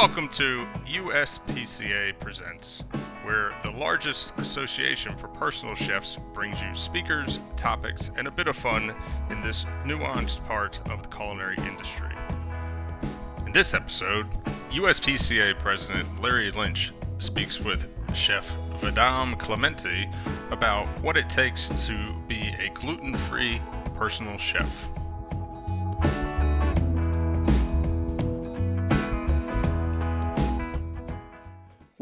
Welcome to USPCA Presents, where the largest association for personal chefs brings you speakers, topics, and a bit of fun in this nuanced part of the culinary industry. In this episode, USPCA President Larry Lynch speaks with Chef Vedam Clementi about what it takes to be a gluten free personal chef.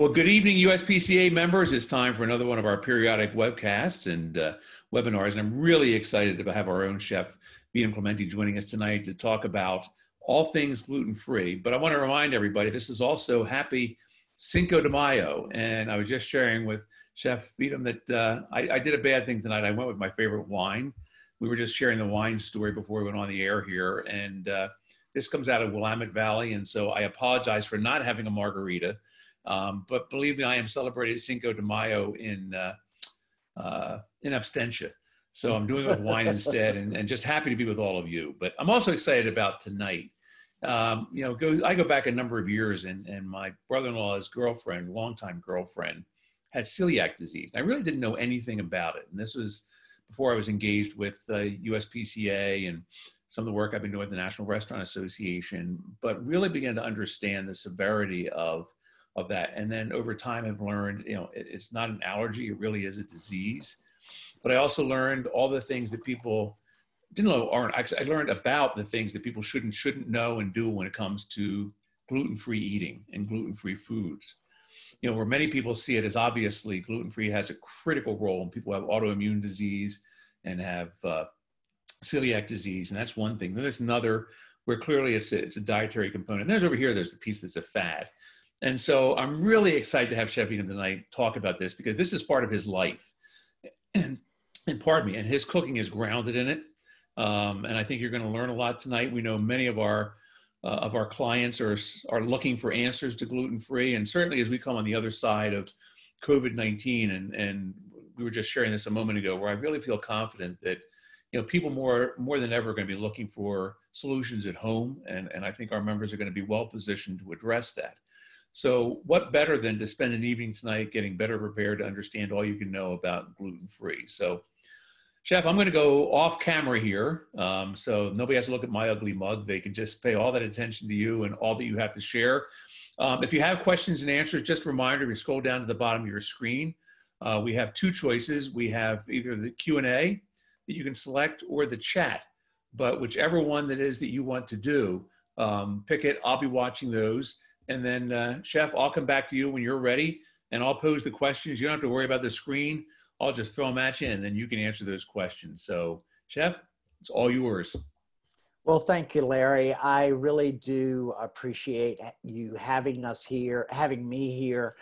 Well, good evening, USPCA members. It's time for another one of our periodic webcasts and uh, webinars. And I'm really excited to have our own chef, Vedam Clementi, joining us tonight to talk about all things gluten free. But I want to remind everybody this is also happy Cinco de Mayo. And I was just sharing with Chef Vedam that uh, I, I, did a bad thing tonight. I went with my favorite wine. We were just sharing the wine story before we went on the air here. And uh, this comes out of Willamette Valley. And so I apologize for not having a margarita. Um, but believe me, I am celebrating Cinco de Mayo in uh, uh, in absentia. So I'm doing it with wine instead, and, and just happy to be with all of you. But I'm also excited about tonight. Um, you know, go, I go back a number of years, and, and my brother-in-law's girlfriend, longtime girlfriend, had celiac disease. I really didn't know anything about it, and this was before I was engaged with uh, USPCA and some of the work I've been doing with the National Restaurant Association. But really began to understand the severity of of that. And then over time, I've learned, you know, it, it's not an allergy; it really is a disease. But I also learned all the things that people didn't know aren't. Actually, I learned about the things that people shouldn't shouldn't know and do when it comes to gluten-free eating and gluten-free foods. You know, where many people see it as obviously gluten-free has a critical role, and people have autoimmune disease and have uh, celiac disease, and that's one thing. Then there's another where clearly it's a, it's a dietary component. And there's over here, there's a piece that's a fad. And so I'm really excited to have Chef Vedam tonight talk about this because this is part of his life. And, and pardon me, and his cooking is grounded in it. Um, and I think you're going to learn a lot tonight. We know many of our uh, of our clients are are looking for answers to gluten free, and certainly as we come on the other side of COVID nineteen, and and we were just sharing this a moment ago, where I really feel confident that you know people more more than ever are going to be looking for solutions at home, and and I think our members are going to be well positioned to address that. So, what better than to spend an evening tonight getting better prepared to understand all you can know about gluten free? So, Chef, I'm going to go off camera here. Um, so, nobody has to look at my ugly mug. They can just pay all that attention to you and all that you have to share. Um, if you have questions and answers, just a reminder, you scroll down to the bottom of your screen, uh, we have two choices. We have either the Q&A that you can select or the chat. But whichever one that is that you want to do, um, pick it. I'll be watching those. And then, uh, Chef, I'll come back to you when you're ready and I'll pose the questions. You don't have to worry about the screen. I'll just throw them at you and then you can answer those questions. So, Chef, it's all yours. Well, thank you, Larry. I really do appreciate you having us here, having me here.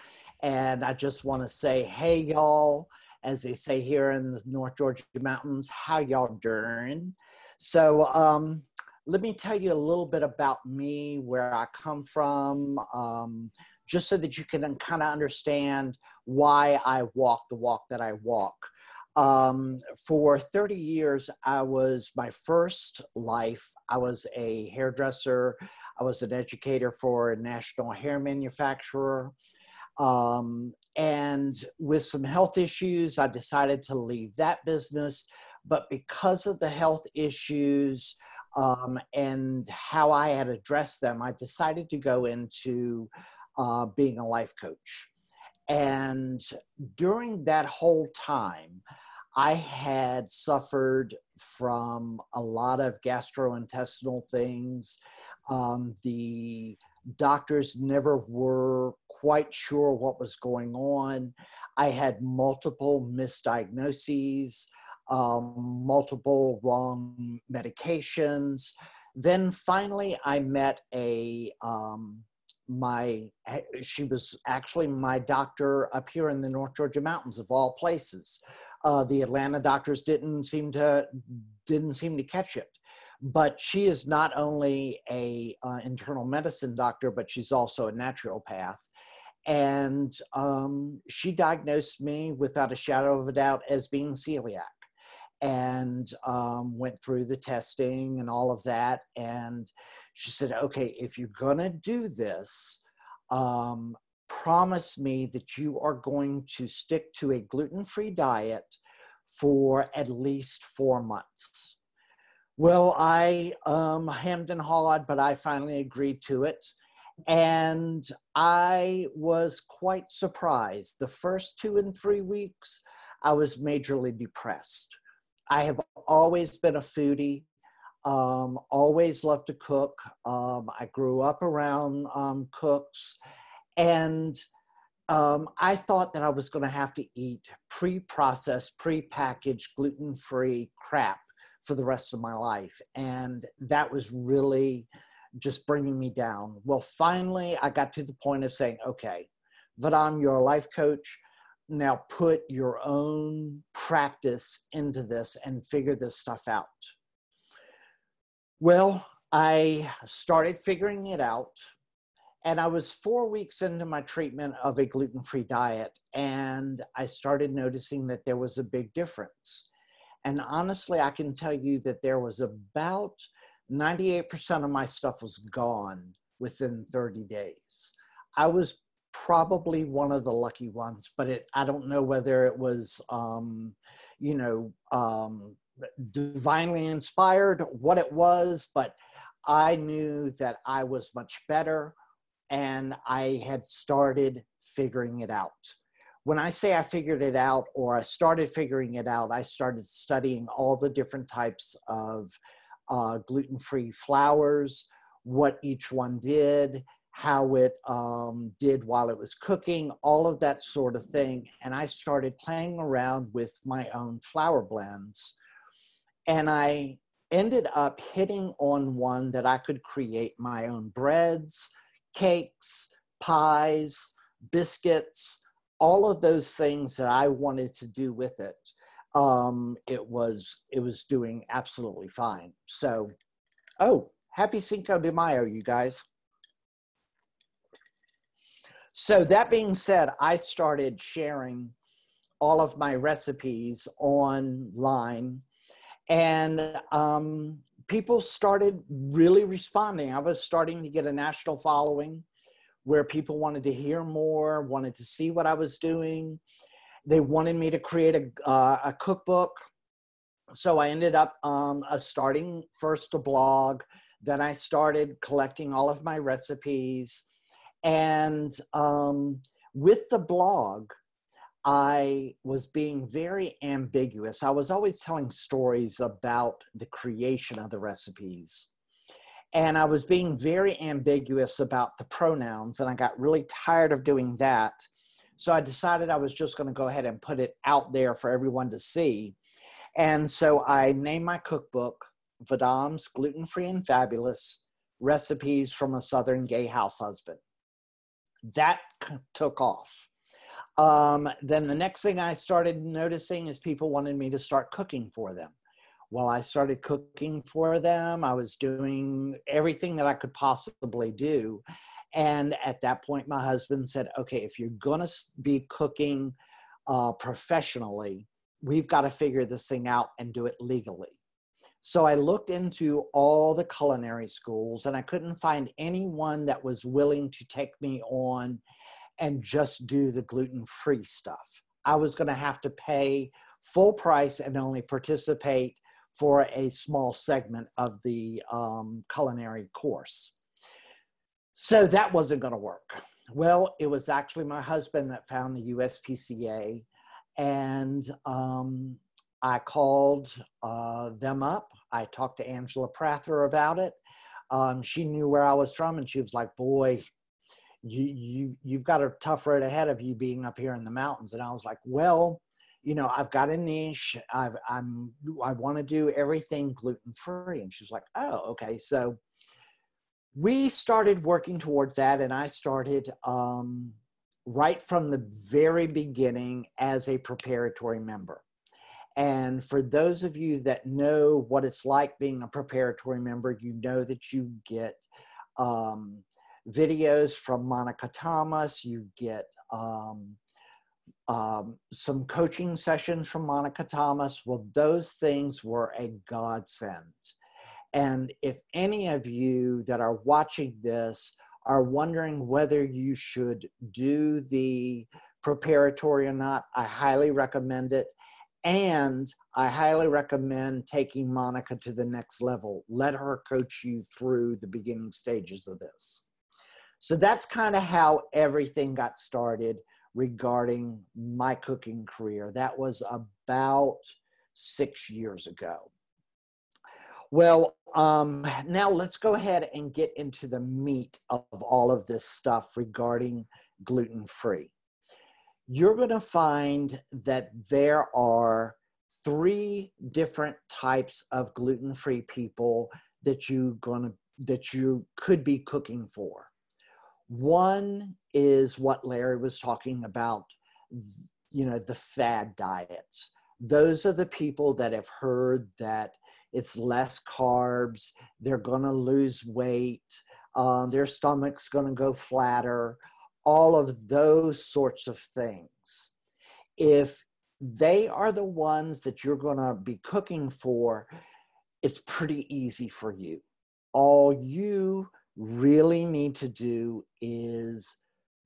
And I just want to say, hey, y'all, as they say here in the North Georgia mountains, how y'all doing? So, um, let me tell you a little bit about me, where I come from, um, just so that you can kind of understand why I walk the walk that I walk. Um, for 30 years, I was my first life, I was a hairdresser, I was an educator for a national hair manufacturer. Um, and with some health issues, I decided to leave that business. But because of the health issues, um, and how I had addressed them, I decided to go into uh, being a life coach. And during that whole time, I had suffered from a lot of gastrointestinal things. Um, the doctors never were quite sure what was going on. I had multiple misdiagnoses um, multiple wrong medications. Then finally, I met a um, my she was actually my doctor up here in the North Georgia mountains of all places. Uh, the Atlanta doctors didn't seem to didn't seem to catch it, but she is not only a uh, internal medicine doctor, but she's also a naturopath. And um, she diagnosed me without a shadow of a doubt as being celiac and um, went through the testing and all of that. And she said, okay, if you're going to do this, um, promise me that you are going to stick to a gluten free diet for at least four months. Well, I um, hemmed and hawed, but I finally agreed to it. And I was quite surprised. The first two and three weeks, I was majorly depressed. I have always been a foodie, um, always loved to cook. Um, I grew up around um, cooks, and um, I thought that I was going to have to eat pre processed, pre packaged, gluten free crap for the rest of my life. And that was really just bringing me down. Well, finally, I got to the point of saying, okay, Vedam, you're a life coach. Now put your own practice into this and figure this stuff out. Well, I started figuring it out. And I was four weeks into my treatment of a gluten free diet, and I started noticing that there was a big difference. And honestly, I can tell you that there was about 98% of my stuff was gone within 30 days. I was probably one of the lucky ones, but it, I don't know whether it was, um, you know, um, divinely inspired, what it was, but I knew that I was much better and I had started figuring it out. When I say I figured it out or I started figuring it out, I started studying all the different types of uh, gluten free flours, what each one did, how it um, did while it was cooking, all of that sort of thing. And I started playing around with my own flour blends. And I ended up hitting on one that I could create my own breads, cakes, pies, biscuits, all of those things that I wanted to do with it um, it was it was doing absolutely fine. So, oh, happy Cinco de Mayo, you guys. So that being said, I started sharing all of my recipes online, and um, people started really responding. I was starting to get a national following where people wanted to hear more, wanted to see what I was doing they wanted me to create a, uh, a cookbook. So I ended up um, starting first a blog. Then I started collecting all of my recipes. And um, with the blog, I was being very ambiguous. I was always telling stories about the creation of the recipes. And I was being very ambiguous about the pronouns, and I got really tired of doing that. So I decided I was just going to go ahead and put it out there for everyone to see. And so I named my cookbook Vedam's Gluten Free and Fabulous Recipes from a Southern Gay House Husband. That took off. Um, then the next thing I started noticing is people wanted me to start cooking for them. Well, I started cooking for them. I was doing everything that I could possibly do. And at that point, my husband said, okay, if you're going to be cooking uh, professionally, we've got to figure this thing out and do it legally. So I looked into all the culinary schools and I couldn't find anyone that was willing to take me on and just do the gluten free stuff. I was going to have to pay full price and only participate for a small segment of the um, culinary course. So that wasn't going to work. Well, it was actually my husband that found the USPCA, and um, I called uh, them up. I talked to Angela Prather about it. Um, she knew where I was from, and she was like, "Boy, you you you've got a tough road ahead of you being up here in the mountains." And I was like, "Well, you know, I've got a niche. I've, I'm I want to do everything gluten free." And she's like, "Oh, okay." So we started working towards that, and I started um, right from the very beginning as a preparatory member. And for those of you that know what it's like being a preparatory member, you know that you get um, videos from Monica Thomas, you get um, um, some coaching sessions from Monica Thomas. Well, those things were a godsend. And if any of you that are watching this are wondering whether you should do the preparatory or not, I highly recommend it. And I highly recommend taking Monica to the next level. Let her coach you through the beginning stages of this. So that's kind of how everything got started regarding my cooking career. That was about six years ago. Well, um, now let's go ahead and get into the meat of all of this stuff regarding gluten free. You're going to find that there are three different types of gluten free people that you gonna that you could be cooking for. One is what Larry was talking about, you know, the fad diets. Those are the people that have heard that it's less carbs, they're going to lose weight, uh, their stomach's going to go flatter, all of those sorts of things. If they are the ones that you're going to be cooking for, it's pretty easy for you. All you really need to do is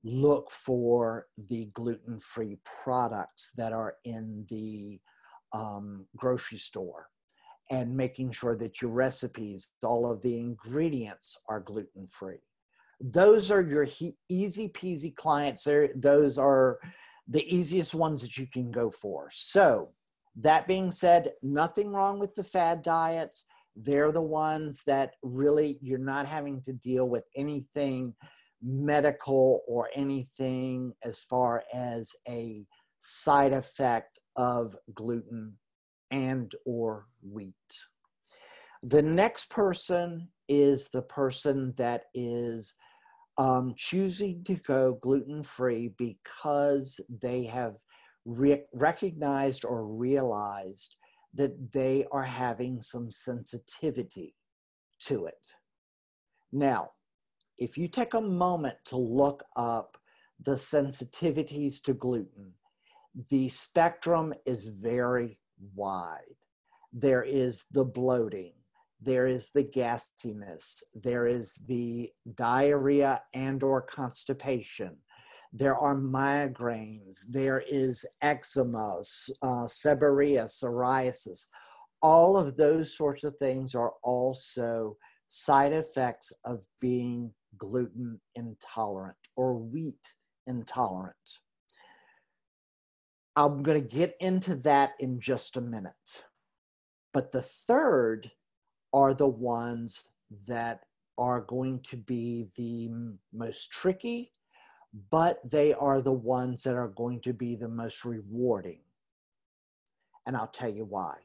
look for the gluten free products that are in the um, grocery store and making sure that your recipes, all of the ingredients are gluten free. Those are your he- easy peasy clients. Those are the easiest ones that you can go for. So, that being said, nothing wrong with the fad diets. They're the ones that really you're not having to deal with anything medical or anything as far as a side effect of gluten and or wheat. The next person is the person that is um, choosing to go gluten free because they have re- recognized or realized that they are having some sensitivity to it. Now, if you take a moment to look up the sensitivities to gluten, the spectrum is very wide. There is the bloating, there is the gassiness, there is the diarrhea and or constipation, there are migraines, there is eczema, uh, seborrhea, psoriasis. All of those sorts of things are also side effects of being gluten intolerant or wheat intolerant. I'm going to get into that in just a minute. But the third are the ones that are going to be the most tricky, but they are the ones that are going to be the most rewarding. And I'll tell you why.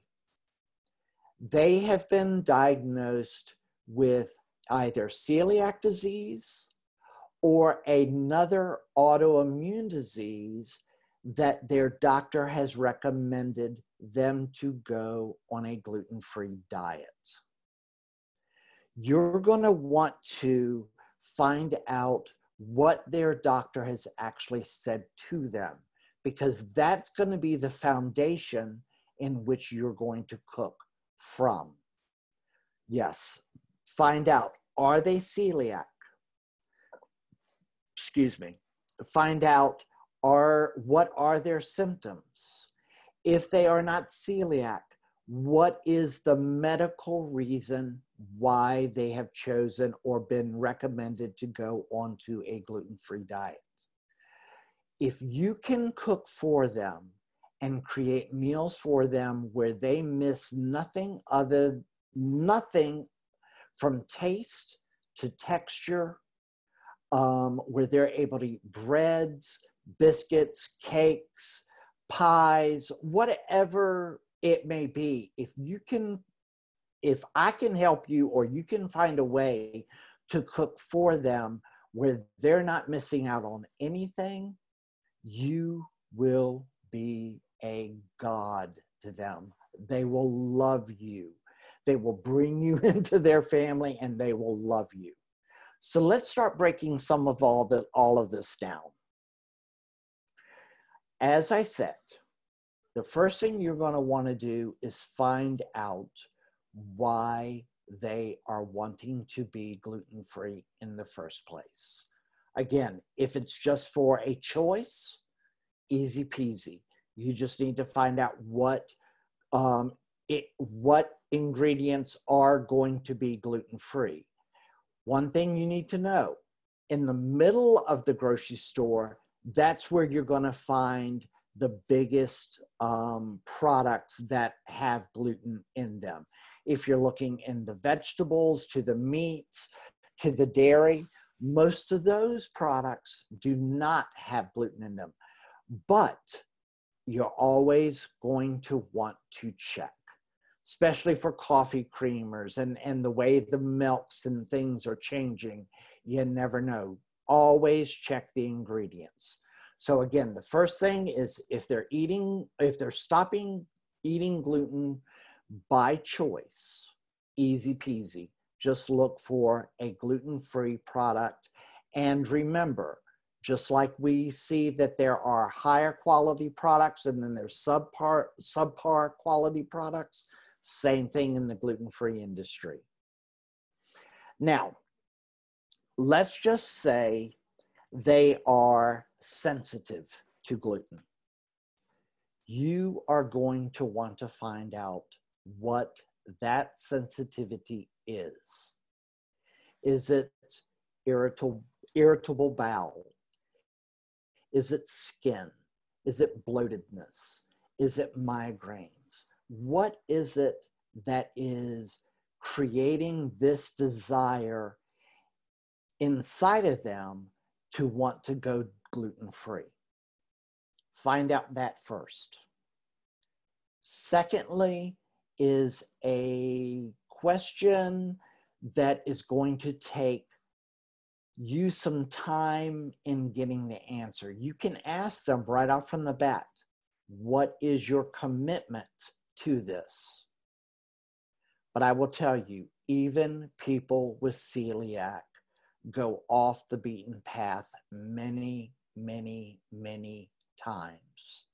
They have been diagnosed with either celiac disease or another autoimmune disease that their doctor has recommended them to go on a gluten free diet. You're going to want to find out what their doctor has actually said to them because that's going to be the foundation in which you're going to cook from. Yes, find out are they celiac? Excuse me. Find out are what are their symptoms? If they are not celiac, what is the medical reason why they have chosen or been recommended to go onto a gluten-free diet? If you can cook for them and create meals for them where they miss nothing other nothing from taste to texture um, where they're able to eat breads biscuits, cakes, pies, whatever it may be, if you can, if I can help you or you can find a way to cook for them where they're not missing out on anything, you will be a God to them. They will love you. They will bring you into their family and they will love you. So let's start breaking some of all the all of this down as I said, the first thing you're going to want to do is find out why they are wanting to be gluten free in the first place. Again, if it's just for a choice, easy peasy. You just need to find out what um, it, what ingredients are going to be gluten free. One thing you need to know in the middle of the grocery store, that's where you're going to find the biggest um, products that have gluten in them. If you're looking in the vegetables, to the meats, to the dairy, most of those products do not have gluten in them. But you're always going to want to check, especially for coffee creamers and, and the way the milks and things are changing. You never know. Always check the ingredients. So again, the first thing is if they're eating, if they're stopping eating gluten by choice, easy peasy. Just look for a gluten-free product. And remember, just like we see that there are higher quality products and then there's subpar, subpar quality products, same thing in the gluten-free industry. Now, let's just say they are sensitive to gluten. You are going to want to find out what that sensitivity is. Is it irritable, irritable bowel? Is it skin? Is it bloatedness? Is it migraines? What is it that is creating this desire inside of them to want to go gluten free? Find out that first. Secondly, is a question that is going to take you some time in getting the answer. You can ask them right off from the bat what is your commitment to this? But I will tell you, even people with celiac go off the beaten path many, many, many times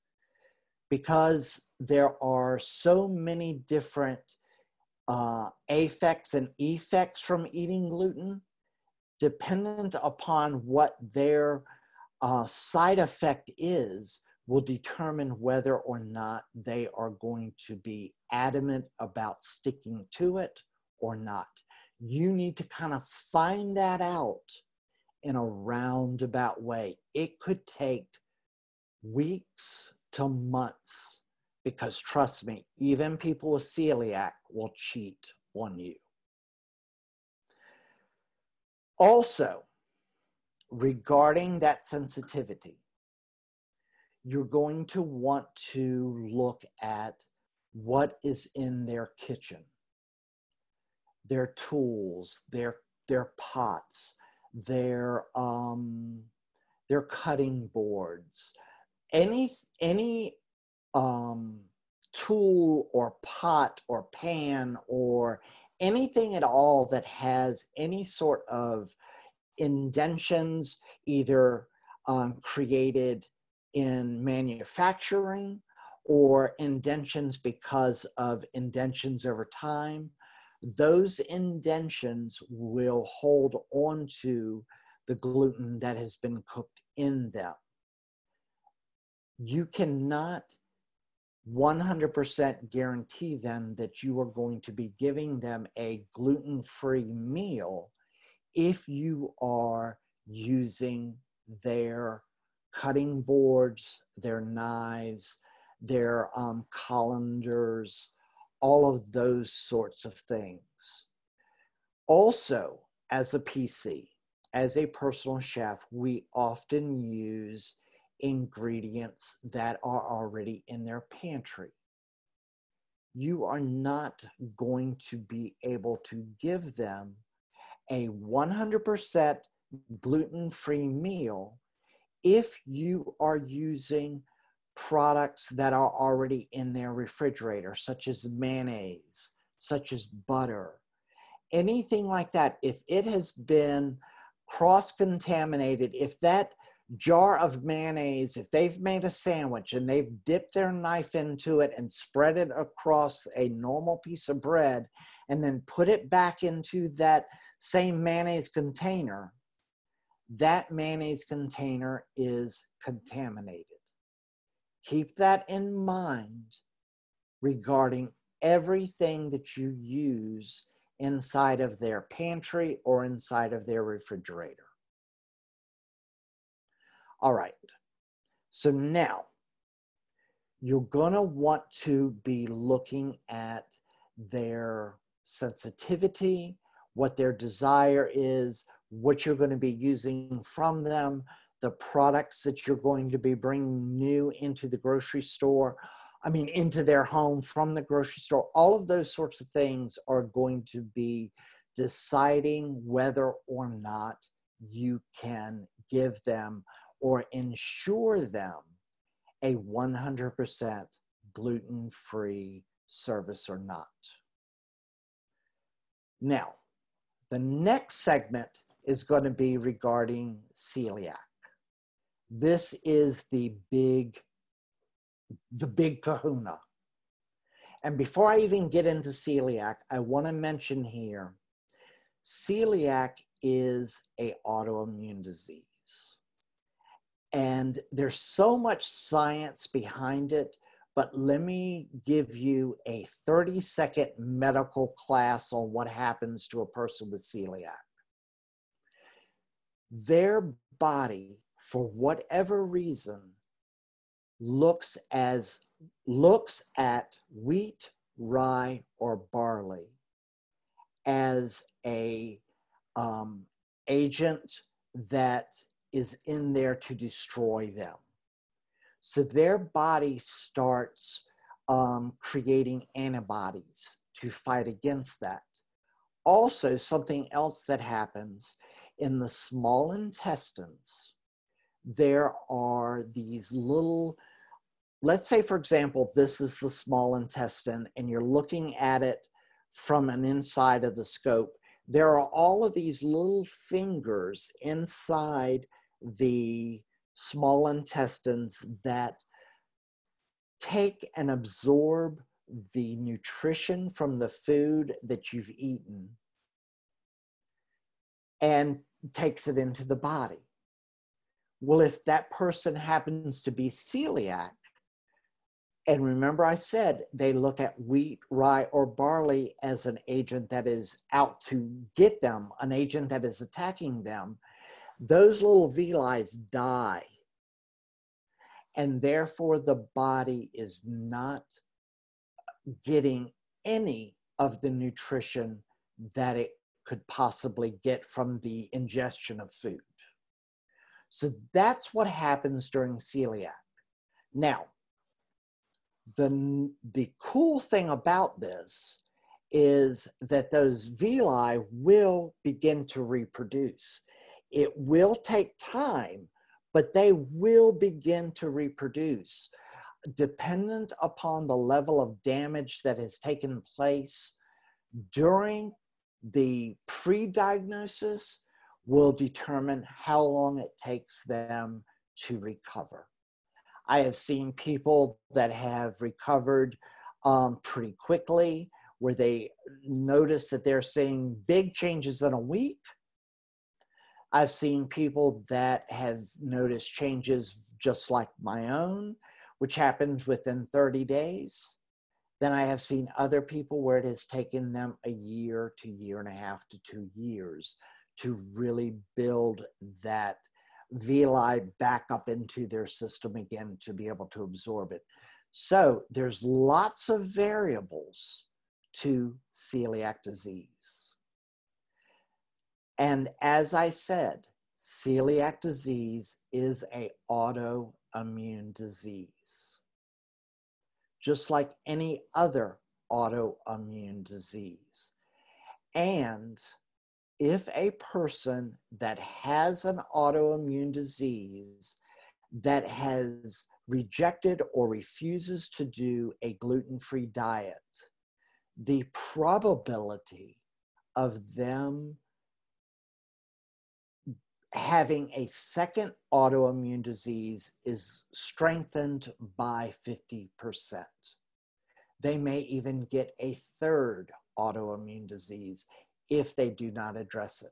because there are so many different uh, affects and effects from eating gluten, dependent upon what their uh, side effect is, will determine whether or not they are going to be adamant about sticking to it or not. You need to kind of find that out in a roundabout way. It could take weeks to months because trust me, even people with celiac will cheat on you. Also, regarding that sensitivity, you're going to want to look at what is in their kitchen, their tools, their their pots, their um, their cutting boards, any any um, tool or pot or pan or anything at all that has any sort of indentions either um, created in manufacturing or indentions because of indentions over time those indentions will hold on to the gluten that has been cooked in them. You cannot 100% guarantee them that you are going to be giving them a gluten free meal if you are using their cutting boards, their knives, their um, colanders, all of those sorts of things. Also, as a PC, as a personal chef, we often use ingredients that are already in their pantry. You are not going to be able to give them a 100% gluten free meal if you are using products that are already in their refrigerator, such as mayonnaise, such as butter, anything like that. If it has been cross contaminated, if that jar of mayonnaise, if they've made a sandwich and they've dipped their knife into it and spread it across a normal piece of bread and then put it back into that same mayonnaise container, that mayonnaise container is contaminated. Keep that in mind regarding everything that you use inside of their pantry or inside of their refrigerator. All right. So now you're going to want to be looking at their sensitivity, what their desire is, what you're going to be using from them, the products that you're going to be bringing new into the grocery store, I mean, into their home from the grocery store. All of those sorts of things are going to be deciding whether or not you can give them or ensure them a 100% gluten free service or not. Now, the next segment is going to be regarding celiac. This is the big, the big kahuna. And before I even get into celiac, I want to mention here, celiac is a autoimmune disease. And there's so much science behind it, but let me give you a 30 second medical class on what happens to a person with celiac. Their body, for whatever reason, looks as looks at wheat, rye, or barley as a um, agent that is in there to destroy them. So their body starts um, creating antibodies to fight against that. Also, something else that happens in the small intestines, there are these little, let's say, for example, this is the small intestine, and you're looking at it from an inside of the scope. There are all of these little fingers inside the small intestines that take and absorb the nutrition from the food that you've eaten and takes it into the body. Well, if that person happens to be celiac, and remember, I said they look at wheat, rye, or barley as an agent that is out to get them, an agent that is attacking them those little villi die. And therefore, the body is not getting any of the nutrition that it could possibly get from the ingestion of food. So that's what happens during celiac. Now, the, the cool thing about this is that those villi will begin to reproduce. It will take time, but they will begin to reproduce. Dependent upon the level of damage that has taken place during the pre diagnosis, will determine how long it takes them to recover. I have seen people that have recovered um, pretty quickly, where they notice that they're seeing big changes in a week I've seen people that have noticed changes just like my own, which happens within 30 days. Then I have seen other people where it has taken them a year to year and a half to two years to really build that villi back up into their system again to be able to absorb it. So there's lots of variables to celiac disease. And as I said, celiac disease is a autoimmune disease. Just like any other autoimmune disease. And if a person that has an autoimmune disease that has rejected or refuses to do a gluten free diet, the probability of them having a second autoimmune disease is strengthened by 50%. They may even get a third autoimmune disease if they do not address it.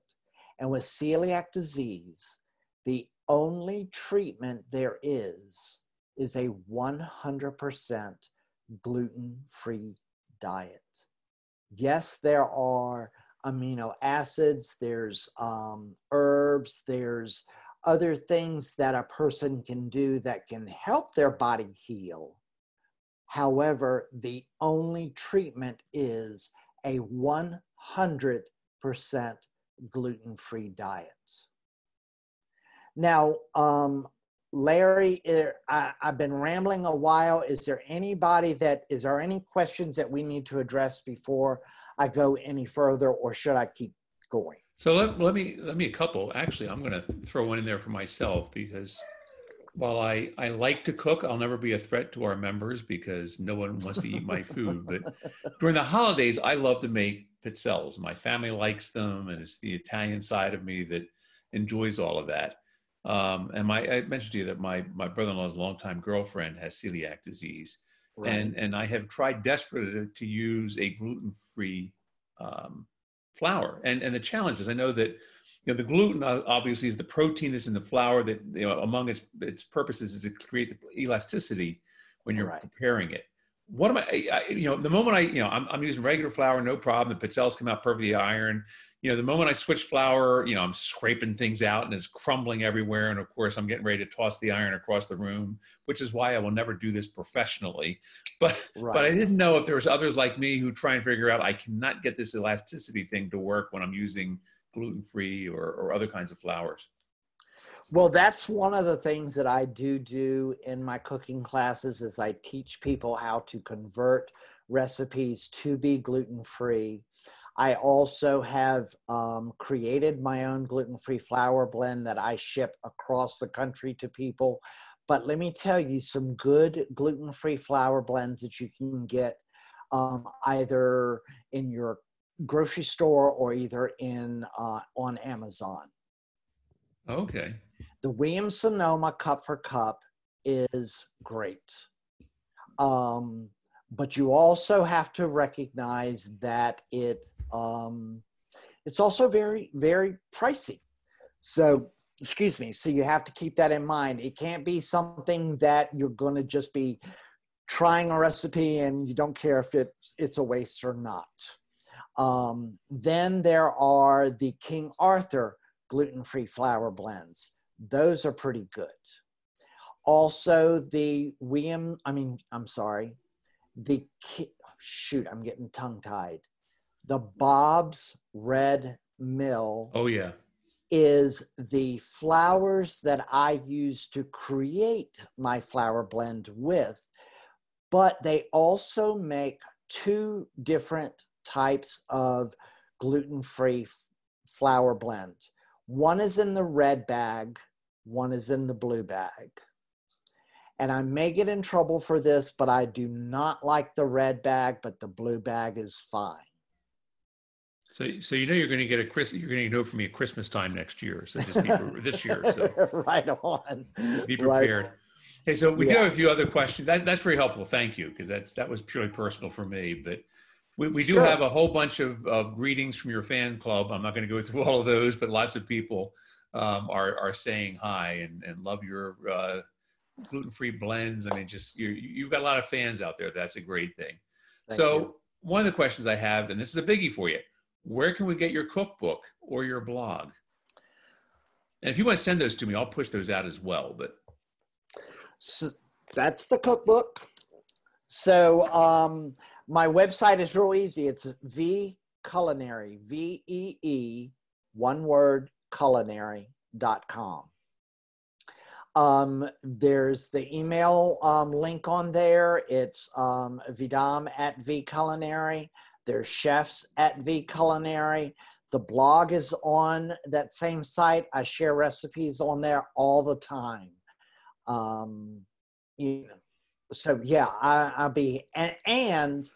And with celiac disease, the only treatment there is is a 100% gluten free diet. Yes, there are amino acids, there's um, herbs, there's other things that a person can do that can help their body heal. However, the only treatment is a 100% gluten free diet. Now, um, Larry, I, have been rambling a while. Is there anybody that, is there any questions that we need to address before I go any further or should I keep going? So let, let me, let me a couple. Actually, I'm going to throw one in there for myself because while I, I like to cook, I'll never be a threat to our members because no one wants to eat my food. But during the holidays, I love to make pizzelles. My family likes them, and it's the Italian side of me that enjoys all of that. Um, and my, I mentioned to you that my, my brother-in-law's longtime girlfriend has celiac disease. Right. And, and I have tried desperately to, use a gluten-free um, flour. And, and the challenge is I know that you know the gluten uh, obviously is the protein that's in the flour that you know among its its purposes is to create the elasticity when you're right. preparing it what am I, I, you know, the moment I, you know, I'm, I'm using regular flour, no problem. The pizzelles come out perfectly iron. You know, the moment I switch flour, you know, I'm scraping things out and it's crumbling everywhere. And of course, I'm getting ready to toss the iron across the room, which is why I will never do this professionally. But, right. but I didn't know if there was others like me who try and figure out I cannot get this elasticity thing to work when I'm using gluten-free or, or other kinds of flours. Well, that's one of the things that I do do in my cooking classes is I teach people how to convert recipes to be gluten-free. I also have um, created my own gluten-free flour blend that I ship across the country to people. But let me tell you some good gluten-free flour blends that you can get um, either in your grocery store or either in uh, on Amazon. Okay the Williams Sonoma cup for cup is great. Um, but you also have to recognize that it um, it's also very very pricey. So excuse me. So you have to keep that in mind. It can't be something that you're going to just be trying a recipe and you don't care if it's it's a waste or not. Um, then there are the King Arthur gluten-free flour blends those are pretty good. Also, the William, I mean, I'm sorry, the shoot, I'm getting tongue tied. The Bob's Red Mill. Oh, yeah. Is the flours that I use to create my flour blend with, but they also make two different types of gluten free flour blend. One is in the red bag, one is in the blue bag. And I may get in trouble for this, but I do not like the red bag, but the blue bag is fine. So, so you know you're going to get a Chris. You're going to know from me at Christmas time next year. So just be this year. So right on. Be prepared. Right. Okay, so we yeah. do have a few other questions. That, that's very helpful. Thank you, because that's that was purely personal for me. But we, we do sure. have a whole bunch of, of greetings from your fan club. I'm not going to go through all of those, but lots of people um, are are saying hi and and love your uh, gluten free blends. I mean, just you you've got a lot of fans out there. That's a great thing. Thank so you. one of the questions I have, and this is a biggie for you, where can we get your cookbook or your blog? And if you want to send those to me, I'll push those out as well. But so that's the cookbook. So um, my website is real easy. It's V Culinary, V E E, one word, culinary.com. Um, there's the email um, link on there. It's um, Vedam at VeeCulinary. There's chefs at VeeCulinary. The blog is on that same site. I share recipes on there all the time. Um, you know, so yeah, I, I'll be and, and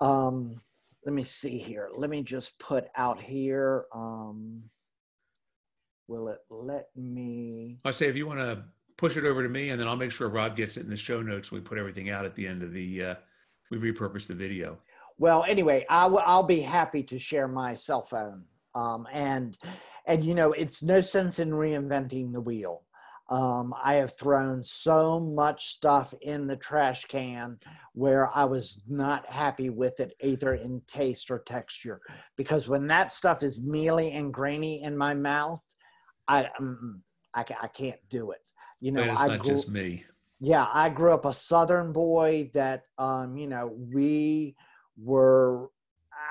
um, let me see here. Let me just put out here. Um, will it let me? I say if you want to push it over to me, and then I'll make sure Rob gets it in the show notes. We put everything out at the end of the. Uh, we repurpose the video. Well, anyway, I w- I'll be happy to share my cell phone. Um, and and you know, it's no sense in reinventing the wheel. Um, I have thrown so much stuff in the trash can where I was not happy with it, either in taste or texture. Because when that stuff is mealy and grainy in my mouth, I um, I, I can't do it. You know, it's I not grew, just me. yeah, I grew up a Southern boy that, um, you know, we were,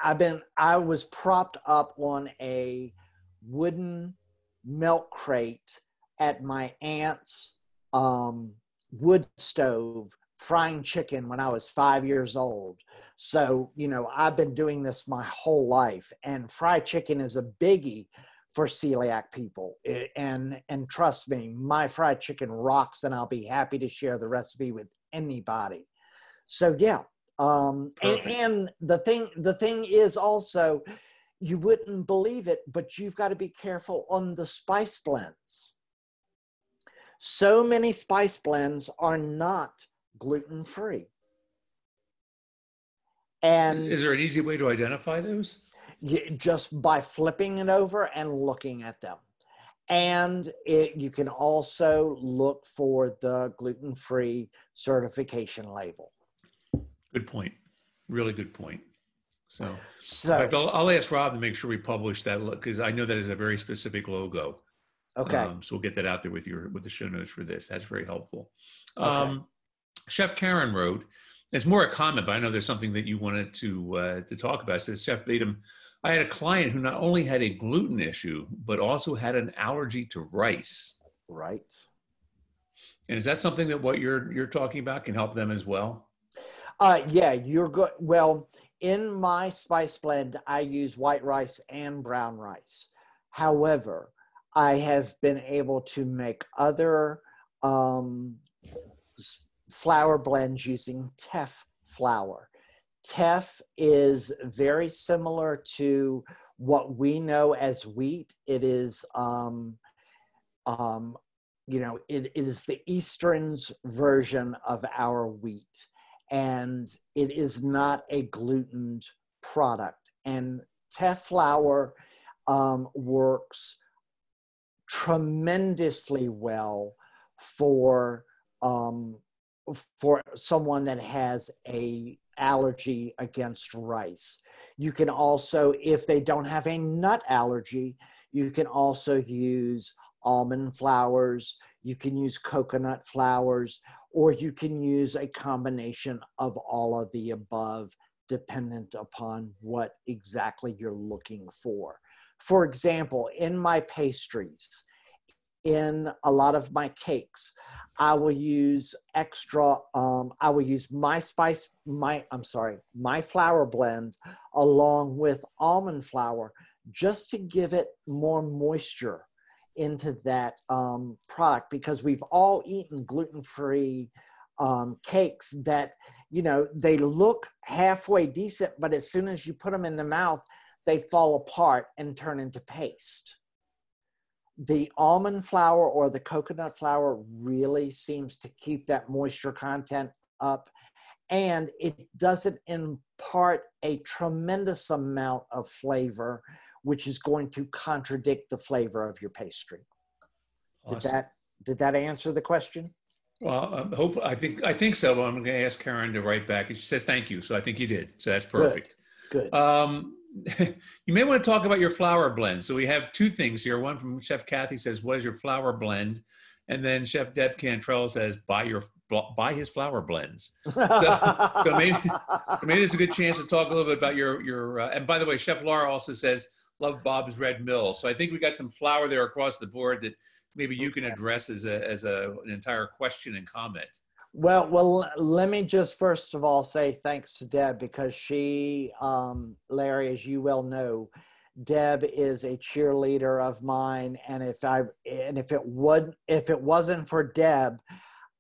I've been, I was propped up on a wooden milk crate at my aunt's um, wood stove frying chicken when I was five years old. So, you know, I've been doing this my whole life, and fried chicken is a biggie for celiac people. And and trust me, my fried chicken rocks, and I'll be happy to share the recipe with anybody. So yeah, um, and, and the thing the thing is also, you wouldn't believe it, but you've got to be careful on the spice blends. So many spice blends are not gluten free. And is there an easy way to identify those? you, just by flipping it over and looking at them. And it, you can also look for the gluten free certification label. Good point. Really good point. So, So, fact, I'll, I'll ask Rob to make sure we publish that because I know that is a very specific logo. Okay. Um, so we'll get that out there with your with the show notes for this. That's very helpful. Okay. Um, Chef Karen wrote, it's more a comment, but I know there's something that you wanted to uh, to talk about. It says Chef Vedam, I had a client who not only had a gluten issue, but also had an allergy to rice. right. And is that something that what you're you're talking about can help them as well? Uh, yeah, you're good. Well, in my spice blend, I use white rice and brown rice. However, I have been able to make other um, flour blends using teff flour. Teff is very similar to what we know as wheat. It is, um, um, you know, it, is the Eastern's version of our wheat and it is not a gluten product. And teff flour um, works tremendously well for um, for someone that has a allergy against rice. You can also, if they don't have a nut allergy, you can also use almond flours. You can use coconut flours or you can use a combination of all of the above dependent upon what exactly you're looking for. For example, in my pastries, in a lot of my cakes, I will use extra, um, I will use my spice, my, I'm sorry, my flour blend along with almond flour just to give it more moisture into that um, product because we've all eaten gluten-free um, cakes that you know they look halfway decent but as soon as you put them in the mouth they fall apart and turn into paste the almond flour or the coconut flour really seems to keep that moisture content up and it doesn't impart a tremendous amount of flavor which is going to contradict the flavor of your pastry. Did that did that answer the question? Well, um, hope I think I think so. I'm going to ask Karen to write back. And she says thank you, so I think you did. So that's perfect. Good. Um, you may want to talk about your flour blend. So we have two things here. One from Chef Kathy says, "What is your flour blend?" And then Chef Deb Cantrell says, "Buy your buy his flour blends." so maybe- So maybe this is a good chance to talk a little bit about your your. Uh, and by the way, Chef Laura also says, "Love Bob's Red Mill." So I think we got some flour there across the board that maybe you can address as a as a an entire question and comment. Well, well, let me just first of all say thanks to Deb because she, um, Larry, as you well know, Deb is a cheerleader of mine, and if I and if it would if it wasn't for Deb,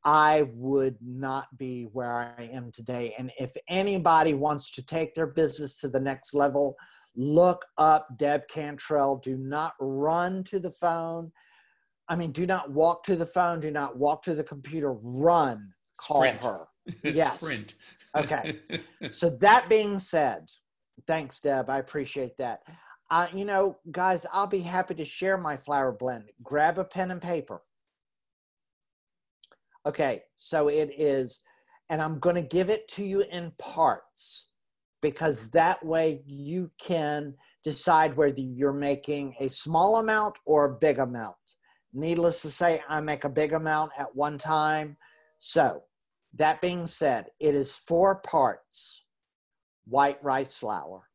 I would not be where I am today. And if anybody wants to take their business to the next level, look up Deb Cantrell. Do not run to the phone. I mean, do not walk to the phone. Do not walk to the computer. Run. Call Sprint. her. Yes. Sprint. Okay. So that being said, thanks, Deb. I appreciate that. Uh, you know, guys, I'll be happy to share my flour blend. Grab a pen and paper. Okay, so it is, and I'm going to give it to you in parts because that way you can decide whether you're making a small amount or a big amount. Needless to say, I make a big amount at one time. So, that being said, it is four parts white rice flour,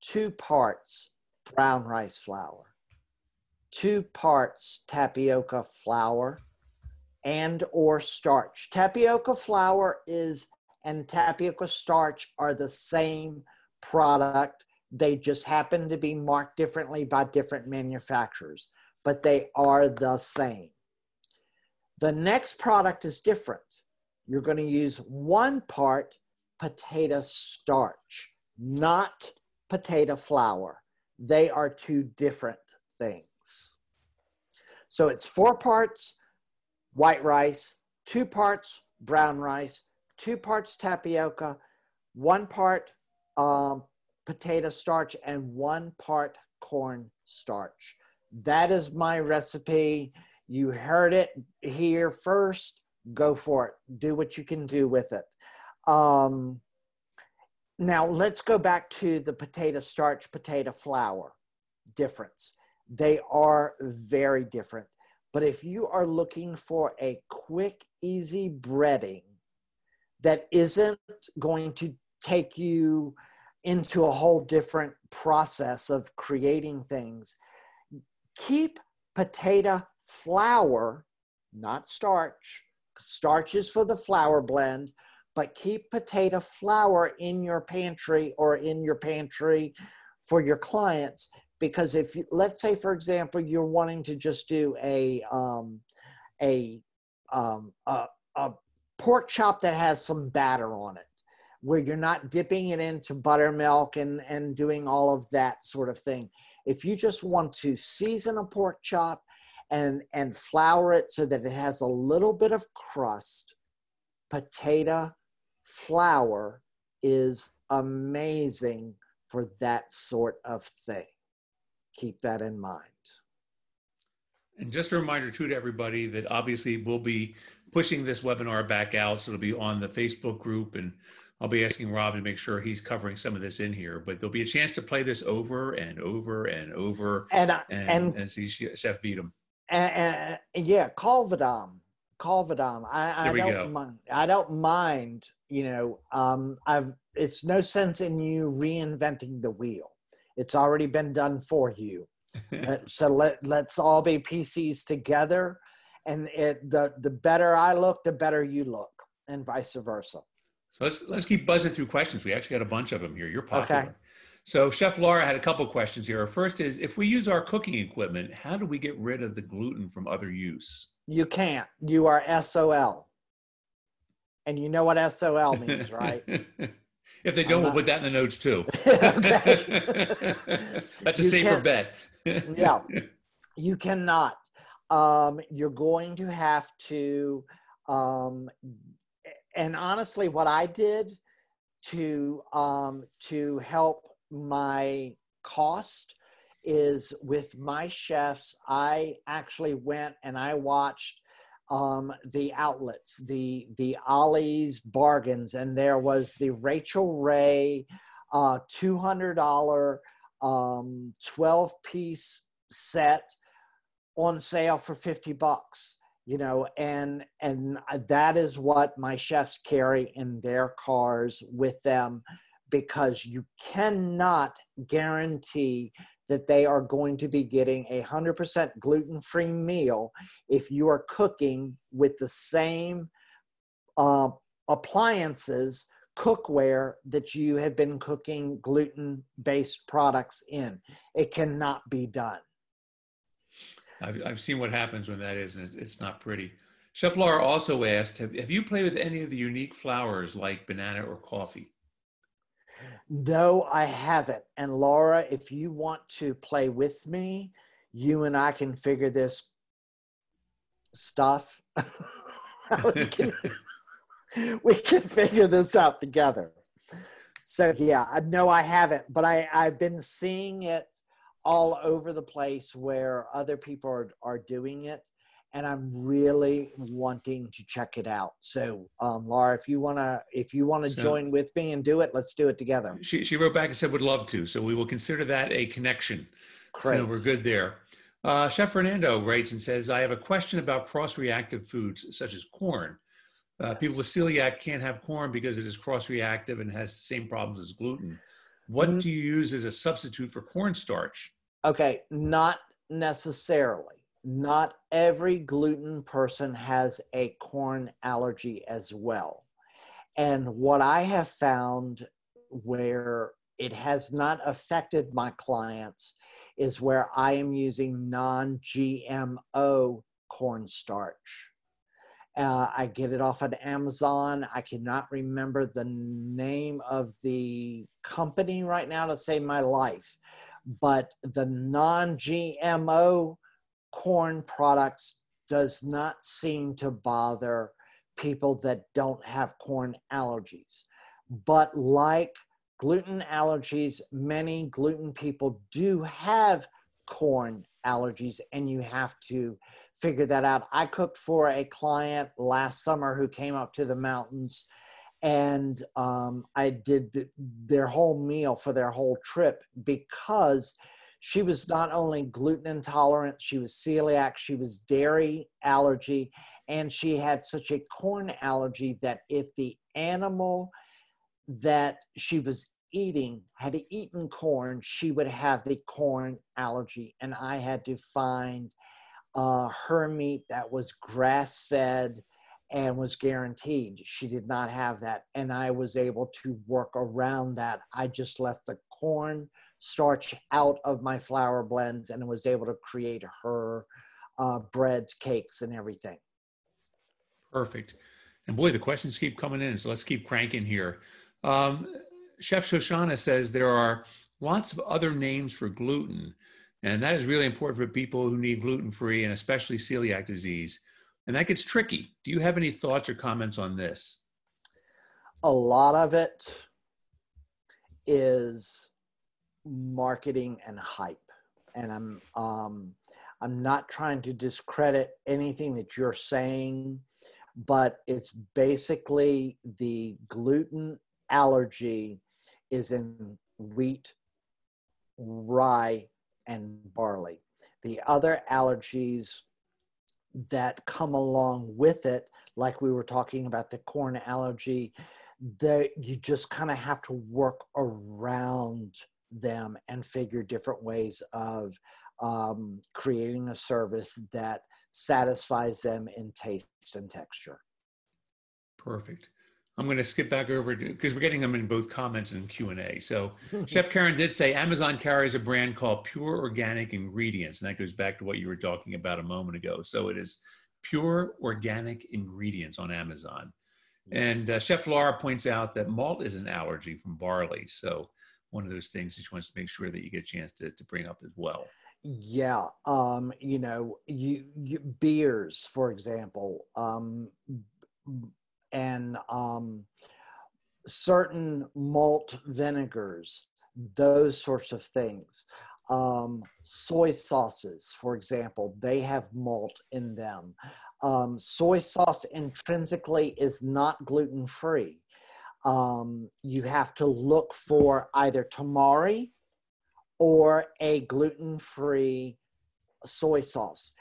two parts brown rice flour, two parts tapioca flour, and or starch. Tapioca flour is and tapioca starch are the same product. They just happen to be marked differently by different manufacturers, but they are the same. The next product is different. You're going to use one part potato starch, not potato flour. They are two different things. So it's four parts white rice, two parts brown rice, two parts tapioca, one part um, potato starch, and one part corn starch. That is my recipe. You heard it here first. Go for it. Do what you can do with it. Um, now, let's go back to the potato starch, potato flour difference. They are very different. But if you are looking for a quick, easy breading that isn't going to take you into a whole different process of creating things, keep potato flour, not starch. Starch is for the flour blend, but keep potato flour in your pantry or in your pantry for your clients. Because if you, let's say for example you're wanting to just do a um, a, um, a a pork chop that has some batter on it where you're not dipping it into buttermilk and and doing all of that sort of thing. If you just want to season a pork chop and and flour it so that it has a little bit of crust potato flour is amazing for that sort of thing. Keep that in mind. And just a reminder too to everybody that obviously we'll be pushing this webinar back out. So it'll be on the Facebook group and I'll be asking Rob to make sure he's covering some of this in here, but there'll be a chance to play this over and over and over and and, and, and see Chef Vedam. And, and, yeah, call Vedam. Call Vedam. I, I don't go. mind. I don't mind. You know, um, I've. It's no sense in you reinventing the wheel. It's already been done for you. Uh, so let let's all be PCs together, and it, the the better I look, the better you look, and vice versa. So let's let's keep buzzing through questions. We actually got a bunch of them here. You're popular. Okay. So Chef Laura had a couple questions here. First is if we use our cooking equipment, how do we get rid of the gluten from other use? You can't. You are SOL. And you know what SOL means, right? if they don't, we'll put that in the notes too. That's a You safer bet. Yeah. you cannot. Um, you're going to have to, um, and honestly, what I did to um, to help my cost is with my chefs. I actually went and I watched um, the outlets, the the Ollie's bargains, and there was the Rachael Ray uh, two hundred dollar um, twelve piece set on sale for 50 bucks you know and and that is what my chefs carry in their cars with them because you cannot guarantee that they are going to be getting a 100% gluten-free meal if you are cooking with the same uh, appliances cookware that you have been cooking gluten-based products in it cannot be done I've, I've seen what happens when that is, and it's, it's not pretty. Chef Laura also asked, have, have you played with any of the unique flours like banana or coffee? No, I haven't. And Laura, if you want to play with me, you and I can figure this stuff. kidding. we can figure this out together. So yeah, I no, I haven't, but I I've been seeing it all over the place where other people are are doing it, and I'm really wanting to check it out. So, um, Laura, if you wanna if you wanna so, join with me and do it, let's do it together. She she wrote back and said would love to. So we will consider that a connection. Great. So we're good there. Uh, Chef Fernando writes and says, I have a question about cross-reactive foods such as corn. Uh, yes. People with celiac can't have corn because it is cross-reactive and has the same problems as gluten. What mm-hmm. do you use as a substitute for cornstarch? Okay, not necessarily. Not every gluten person has a corn allergy as well. And what I have found where it has not affected my clients is where I am using non GMO cornstarch. Uh, I get it off of Amazon. I cannot remember the name of the company right now to save my life, but the non GMO corn products does not seem to bother people that don't have corn allergies. But like gluten allergies, many gluten people do have corn allergies, and you have to figure that out. I cooked for a client last summer who came up to the mountains, and um, I did the, their whole meal for their whole trip because she was not only gluten intolerant, she was celiac, she was dairy allergy, and she had such a corn allergy that if the animal that she was eating had eaten corn, she would have the corn allergy. And I had to find uh, her meat that was grass fed and was guaranteed. She did not have that. And I was able to work around that. I just left the corn starch out of my flour blends and was able to create her uh, breads, cakes, and everything. Perfect. And boy, the questions keep coming in. So let's keep cranking here. Um, Chef Shoshana says there are lots of other names for gluten, and that is really important for people who need gluten free and especially celiac disease. And that gets tricky. Do you have any thoughts or comments on this? A lot of it is marketing and hype. And I'm um, I'm not trying to discredit anything that you're saying, but it's basically the gluten allergy is in wheat, rye, and barley. The other allergies that come along with it, like we were talking about the corn allergy, that you just kind of have to work around them and figure different ways of um, creating a service that satisfies them in taste and texture. Perfect. I'm going to skip back over because we're getting them in both comments and Q and A. So, Chef Karen did say Amazon carries a brand called Pure Organic Ingredients, and that goes back to what you were talking about a moment ago. So it is Pure Organic Ingredients on Amazon. Yes. And uh, Chef Laura points out that malt is an allergy from barley. So one of those things that she wants to make sure that you get a chance to, to bring up as well. Yeah, um, you know, you, you beers, for example, um, and um, certain malt vinegars, those sorts of things. Um, soy sauces, for example, they have malt in them. Um, soy sauce intrinsically is not gluten free. Um, you have to look for either tamari or a gluten free soy sauce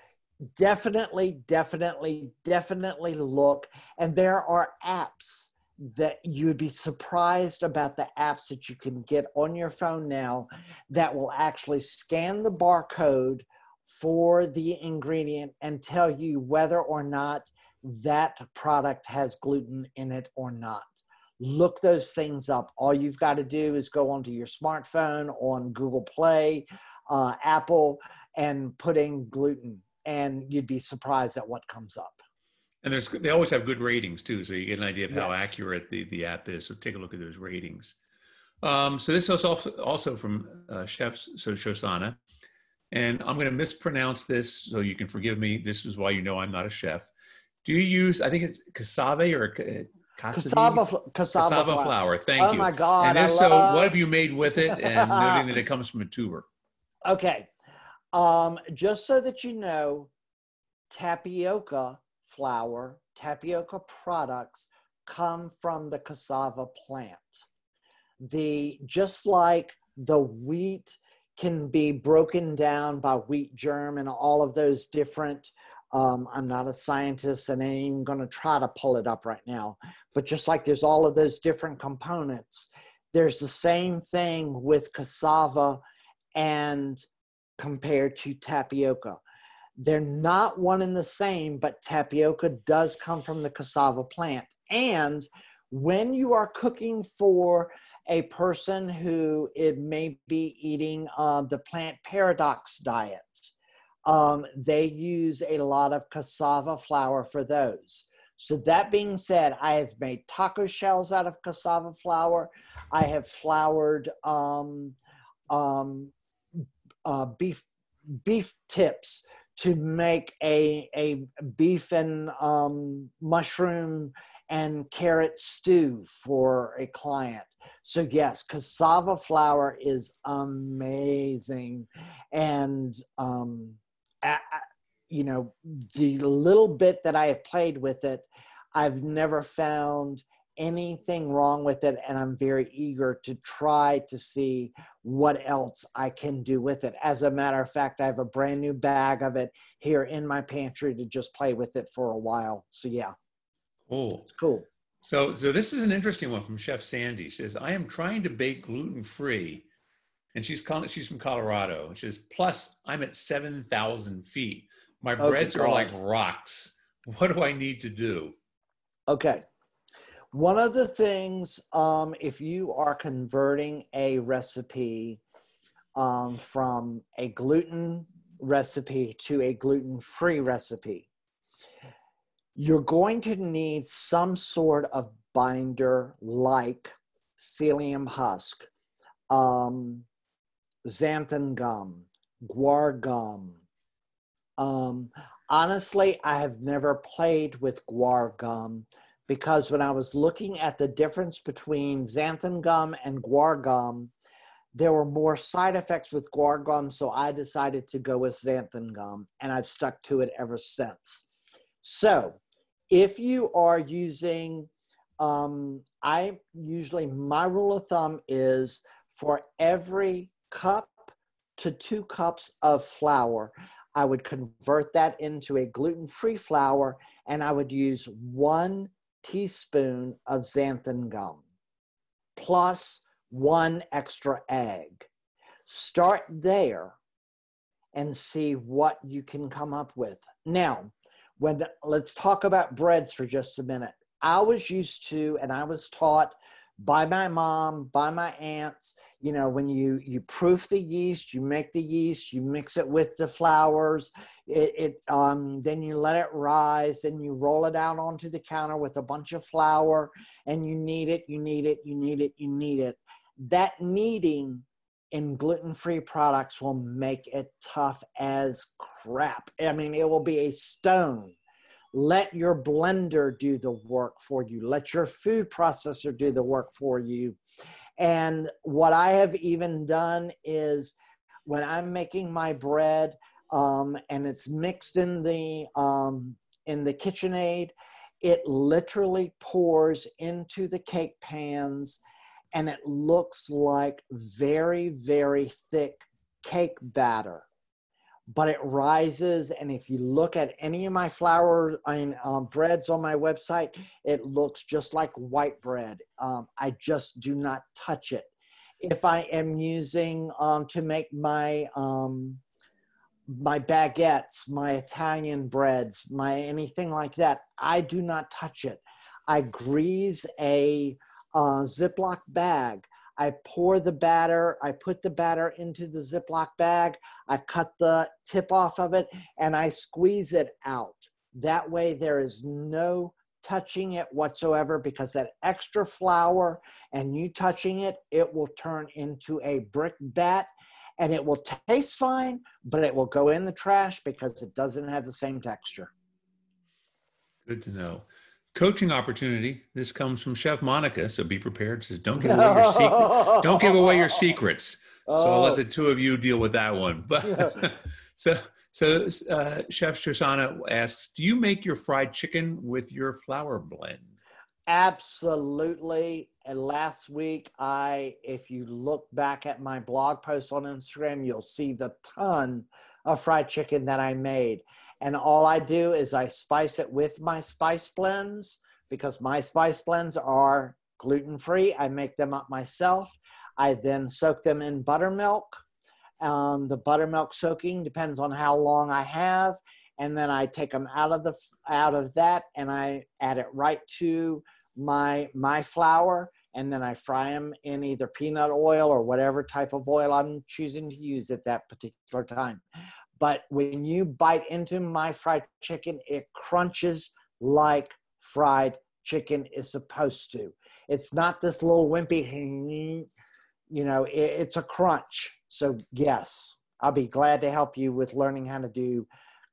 definitely, definitely, definitely look. And there are apps that you'd be surprised about the apps that you can get on your phone now that will actually scan the barcode for the ingredient and tell you whether or not that product has gluten in it or not. Look those things up. All you've got to do is go onto your smartphone on Google Play, uh, Apple, and put in gluten and you'd be surprised at what comes up. And there's they always have good ratings too, so you get an idea of how yes. accurate the, the app is. So take a look at those ratings. Um, so this is also, also from uh, Chefs so Shoshana, and I'm going to mispronounce this, so you can forgive me. This is why you know I'm not a chef. Do you use? I think it's cassave or cassava, cassava, cassava flour. flour. Thank oh you. Oh my God! And if love... so, what have you made with it? And noting that it comes from a tuber. Okay, um, just so that you know, tapioca flour, tapioca products come from the cassava plant. The just like the wheat can be broken down by wheat germ and all of those different um, I'm not a scientist and I ain't even going to try to pull it up right now. But just like there's all of those different components, there's the same thing with cassava and compared to tapioca. They're not one and the same, but tapioca does come from the cassava plant. And when you are cooking for a person who it may be eating uh, the plant paradox diet, um, they use a lot of cassava flour for those. So that being said, I have made taco shells out of cassava flour. I have floured um, um, uh, beef beef tips to make a a beef and um, mushroom and carrot stew for a client. So yes, cassava flour is amazing, and um, you know, the little bit that I have played with it, I've never found anything wrong with it and i'm very eager to try to see what else i can do with it. As a matter of fact i have a brand new bag of it here in my pantry to just play with it for a while. So yeah. Cool. It's cool. So so this is an interesting one from chef sandy. She says i am trying to bake gluten free and she's she's from Colorado. She says, plus I'm at seven thousand feet. My oh, breads are like rocks. What do I need to do? Okay. One of the things, um, if you are converting a recipe um, from a gluten recipe to a gluten free recipe, you're going to need some sort of binder like psyllium husk. Um, xanthan gum, guar gum. Um, honestly, I have never played with guar gum because when I was looking at the difference between xanthan gum and guar gum, there were more side effects with guar gum, so I decided to go with xanthan gum, and I've stuck to it ever since. So, if you are using, um, I usually my rule of thumb is for every cup to two cups of flour. I would convert that into a gluten free flour and I would use one teaspoon of xanthan gum plus one extra egg. Start there and see what you can come up with. Now, when let's talk about breads for just a minute. I was used to and I was taught by my mom, by my aunts, you know when you you proof the yeast you make the yeast you mix it with the flours it, it um, then you let it rise then you roll it out onto the counter with a bunch of flour and you knead it you knead it you knead it you knead it. That kneading in gluten-free products will make it tough as crap. I mean it will be a stone. Let your blender do the work for you. Let your food processor do the work for you and what I have even done is when I'm making my bread um, and it's mixed in the um, in the KitchenAid, it literally pours into the cake pans and it looks like very, very thick cake batter but it rises. And if you look at any of my flour and um, breads on my website, it looks just like white bread. Um, I just do not touch it. If I am using um, to make my um, my baguettes, my Italian breads, my anything like that, I do not touch it. I grease a uh, Ziploc bag I pour the batter, I put the batter into the Ziploc bag, I cut the tip off of it, and I squeeze it out. That way, there is no touching it whatsoever because that extra flour and you touching it, it will turn into a brick bat and it will taste fine, but it will go in the trash because it doesn't have the same texture. Good to know. Coaching opportunity. This comes from Chef Monica, so be prepared. Says, "Don't give away your secret. Don't give away your secrets." So I'll let oh. the two of you deal with that one. But so so uh, Chef Shoshana asks, "Do you make your fried chicken with your flour blend?" Absolutely. And last week, I, if you look back at my blog post on Instagram, you'll see the ton of fried chicken that I made. And all I do is I spice it with my spice blends because my spice blends are gluten free. I make them up myself. I then soak them in buttermilk. Um, the buttermilk soaking depends on how long I have, and then I take them out of the out of that and I add it right to my my flour, and then I fry them in either peanut oil or whatever type of oil I'm choosing to use at that particular time. But when you bite into my fried chicken, it crunches like fried chicken is supposed to. It's not this little wimpy, you know, it's a crunch. So, yes, I'll be glad to help you with learning how to do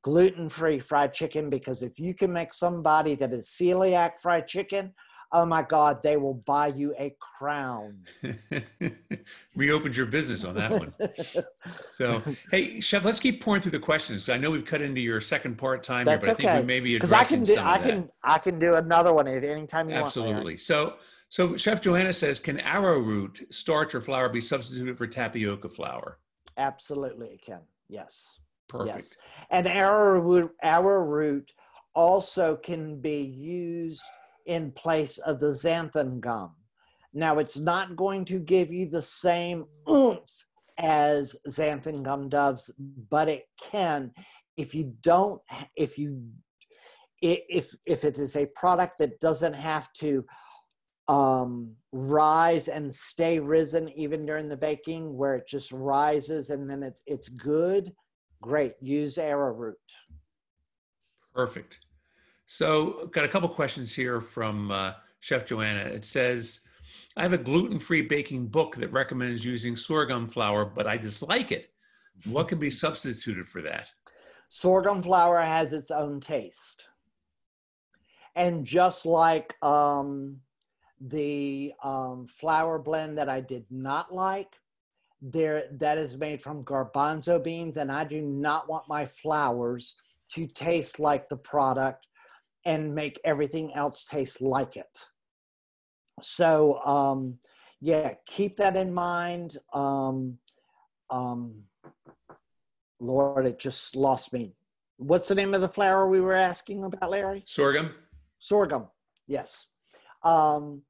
gluten free fried chicken because if you can make somebody that is celiac fried chicken oh my God, they will buy you a crown. Reopened your business on that one. so, hey, Chef, let's keep pouring through the questions. I know we've cut into your second part time That's here, but okay. I think we maybe because I can do, I can, I can do another one at any time you Absolutely. want. Absolutely. So, so Chef Joanna says, can arrowroot starch or flour be substituted for tapioca flour? Absolutely, it can. Yes. Perfect. Yes. And arrowroot, arrowroot also can be used in place of the xanthan gum. Now, it's not going to give you the same oomph as xanthan gum does, but it can if you don't, if you, if if it is a product that doesn't have to um, rise and stay risen even during the baking, where it just rises and then it's it's good. Great, use arrowroot. Perfect. So, got a couple questions here from uh, Chef Joanna. It says, I have a gluten free baking book that recommends using sorghum flour, but I dislike it. What can be substituted for that? Sorghum flour has its own taste. And just like um, the um, flour blend that I did not like, there that is made from garbanzo beans, and I do not want my flours to taste like the product and make everything else taste like it. So, um, yeah, keep that in mind. Um, um, Lord, it just lost me. What's the name of the flour we were asking about, Larry? Sorghum. Sorghum, yes. Um,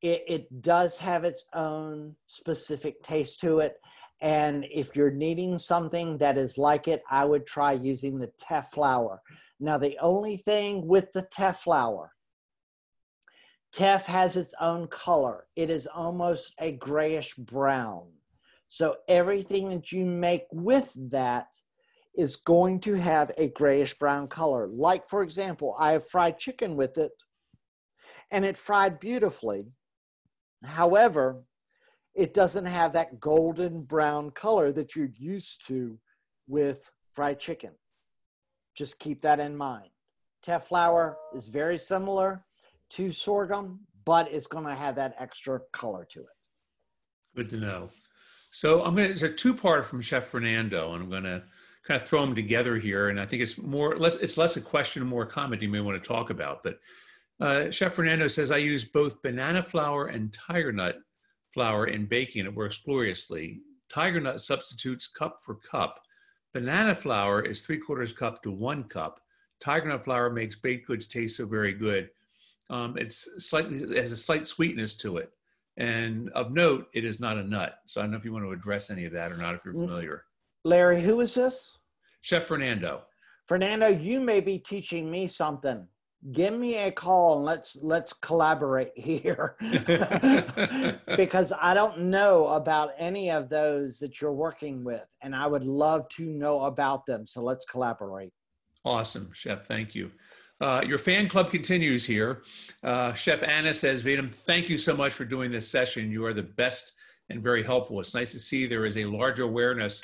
it, it does have its own specific taste to it. And if you're needing something that is like it, I would try using the teff flour. Now, the only thing with the teff flour, teff has its own color. It is almost a grayish brown. So everything that you make with that is going to have a grayish brown color. Like, for example, I have fried chicken with it and it fried beautifully. However, it doesn't have that golden brown color that you're used to with fried chicken. Just keep that in mind. Teff flour is very similar to sorghum, but it's going to have that extra color to it. Good to know. So I'm going to, it's a two part from Chef Fernando, and I'm going to kind of throw them together here. And I think it's more, less, it's less a question, more a comment you may want to talk about. But uh, Chef Fernando says, I use both banana flour and tiger nut flour in baking. And it works gloriously. Tiger nut substitutes cup for cup. Banana flour is three quarters cup to one cup. Tiger nut flour makes baked goods taste so very good. Um, it's slightly it has a slight sweetness to it, and of note, it is not a nut. So I don't know if you want to address any of that or not. If you're mm. familiar, Larry, who is this? Chef Fernando. Fernando, you may be teaching me something give me a call and let's let's collaborate here because i don't know about any of those that you're working with and i would love to know about them so let's collaborate awesome chef thank you Uh, your fan club continues here. Uh, Chef Anna says, Vedam, thank you so much for doing this session. You are the best and very helpful. It's nice to see there is a larger awareness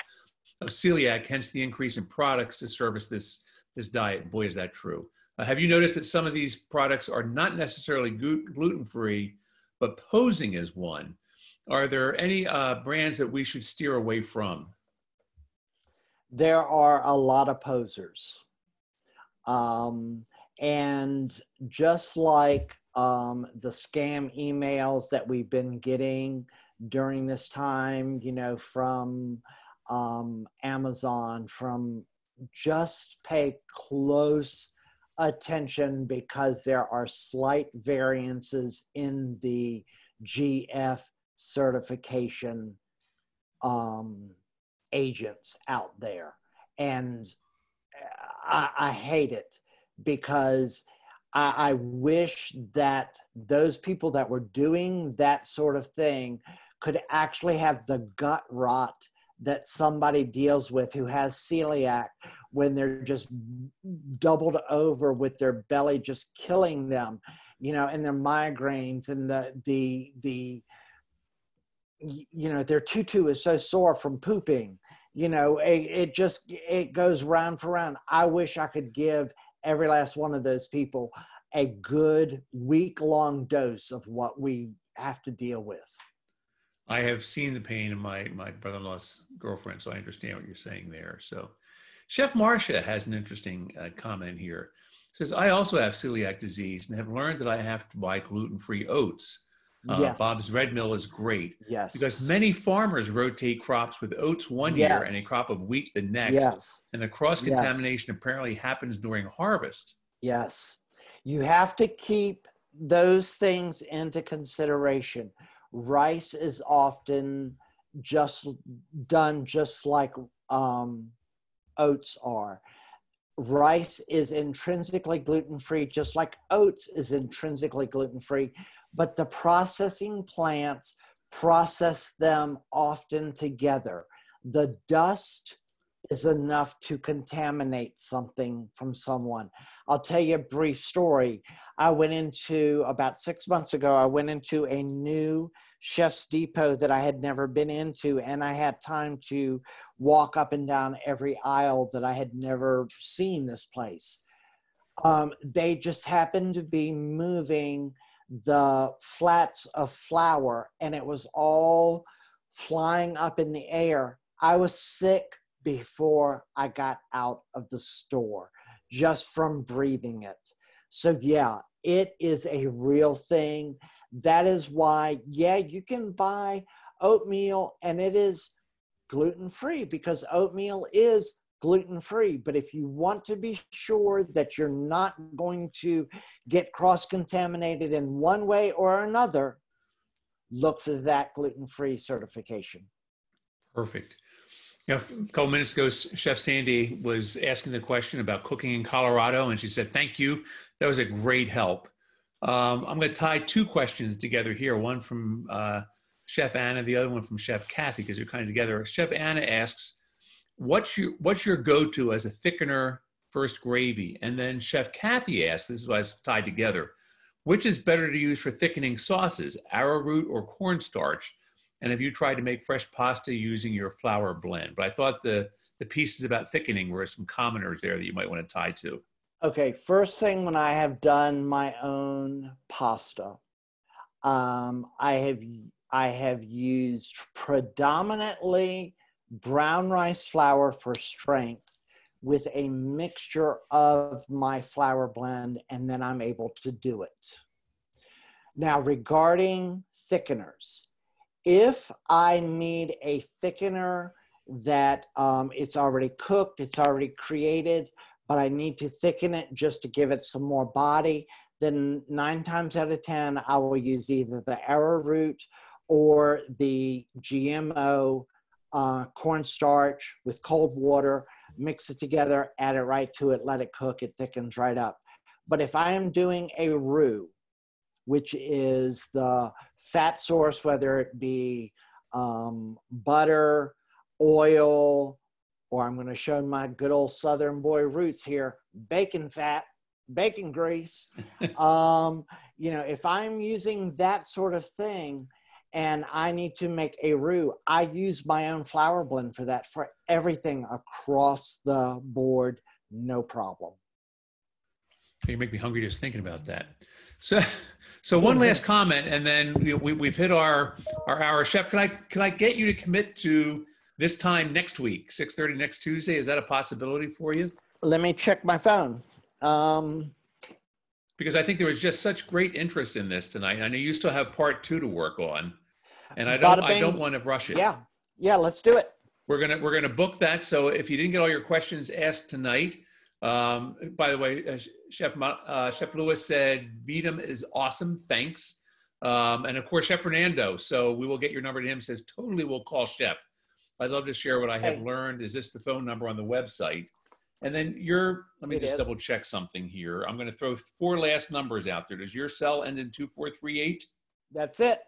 of celiac, hence the increase in products to service this, this diet. Boy, is that true. Uh, have you noticed that some of these products are not necessarily gluten free, but posing as one? Are there any uh, brands that we should steer away from? There are a lot of posers. Um, and just like um, the scam emails that we've been getting during this time, you know, from um, Amazon, from just pay close attention because there are slight variances in the GF certification um, agents out there. And I, I hate it because I, I wish that those people that were doing that sort of thing could actually have the gut rot that somebody deals with who has celiac when they're just doubled over with their belly just killing them you know and their migraines and the the the you know their tutu is so sore from pooping you know it, it just it goes round for round i wish i could give every last one of those people a good week long dose of what we have to deal with. I have seen the pain of my, my brother in law's girlfriend, so I understand what you're saying there. So, Chef Marcia has an interesting uh, comment here. says, I also have celiac disease and have learned that I have to buy gluten free oats. Uh, yes. Bob's Red Mill is great. Yes. Because many farmers rotate crops with oats one yes. year and a crop of wheat the next. Yes. And the cross contamination yes. apparently happens during harvest. Yes. You have to keep those things into consideration. Rice is often just done just like um, oats are. Rice is intrinsically gluten free, just like oats is intrinsically gluten free but the processing plants process them often together. The dust is enough to contaminate something from someone. I'll tell you a brief story. I went into about six months ago, I went into a new Chef's Depot that I had never been into, and I had time to walk up and down every aisle that I had never seen this place. Um, they just happened to be moving the flats of flour and it was all flying up in the air. I was sick before I got out of the store just from breathing it. So, yeah, it is a real thing. That is why, yeah, you can buy oatmeal and it is gluten free because oatmeal is gluten free. But if you want to be sure that you're not going to get cross contaminated in one way or another, look for that gluten free certification. Perfect. You know, a couple minutes ago, Chef Sandy was asking the question about cooking in Colorado, and she said, Thank you. That was a great help. Um, I'm going to tie two questions together here one from uh, Chef Anna, the other one from Chef Kathy, because they're kind of together. Chef Anna asks, what's your what's your go-to as a thickener first gravy? And then Chef Kathy asks, this is why it's tied together, which is better to use for thickening sauces, arrowroot or cornstarch? And have you tried to make fresh pasta using your flour blend? But I thought the the pieces about thickening were some commoners there that you might want to tie to. Okay, first thing when I have done my own pasta, um, I have I have used predominantly brown rice flour for strength with a mixture of my flour blend, and then I'm able to do it. Now, regarding thickeners, if I need a thickener that um, it's already cooked, it's already created, but I need to thicken it just to give it some more body, then nine times out of 10, I will use either the arrowroot or the GMO uh, cornstarch with cold water, mix it together, add it right to it, let it cook, it thickens right up. But if I am doing a roux, which is the fat source, whether it be um, butter, oil, or I'm going to show my good old Southern boy roots here, bacon fat, bacon grease. um, you know, if I'm using that sort of thing and I need to make a roux, I use my own flour blend for that for everything across the board, no problem. You make me hungry just thinking about that. So, so one last comment, and then you know, we, we've hit our our hour. Chef, can I can I get you to commit to this time next week, six thirty next Tuesday? Is that a possibility for you? Let me check my phone. Um, because I think there was just such great interest in this tonight. I know you still have part two to work on, and I don't I don't want to rush it. Yeah, yeah, let's do it. We're gonna we're gonna book that. So if you didn't get all your questions asked tonight, um, by the way, uh, Chef uh, Chef Lewis said Vedam is awesome. Thanks. Um, and of course, Chef Fernando. So we will get your number to him. Says totally, we'll call Chef. I'd love to share what I have hey. learned. Is this the phone number on the website? And then your, let me it just is. double check something here. I'm going to throw four last numbers out there. Does your cell end in 2438? That's it.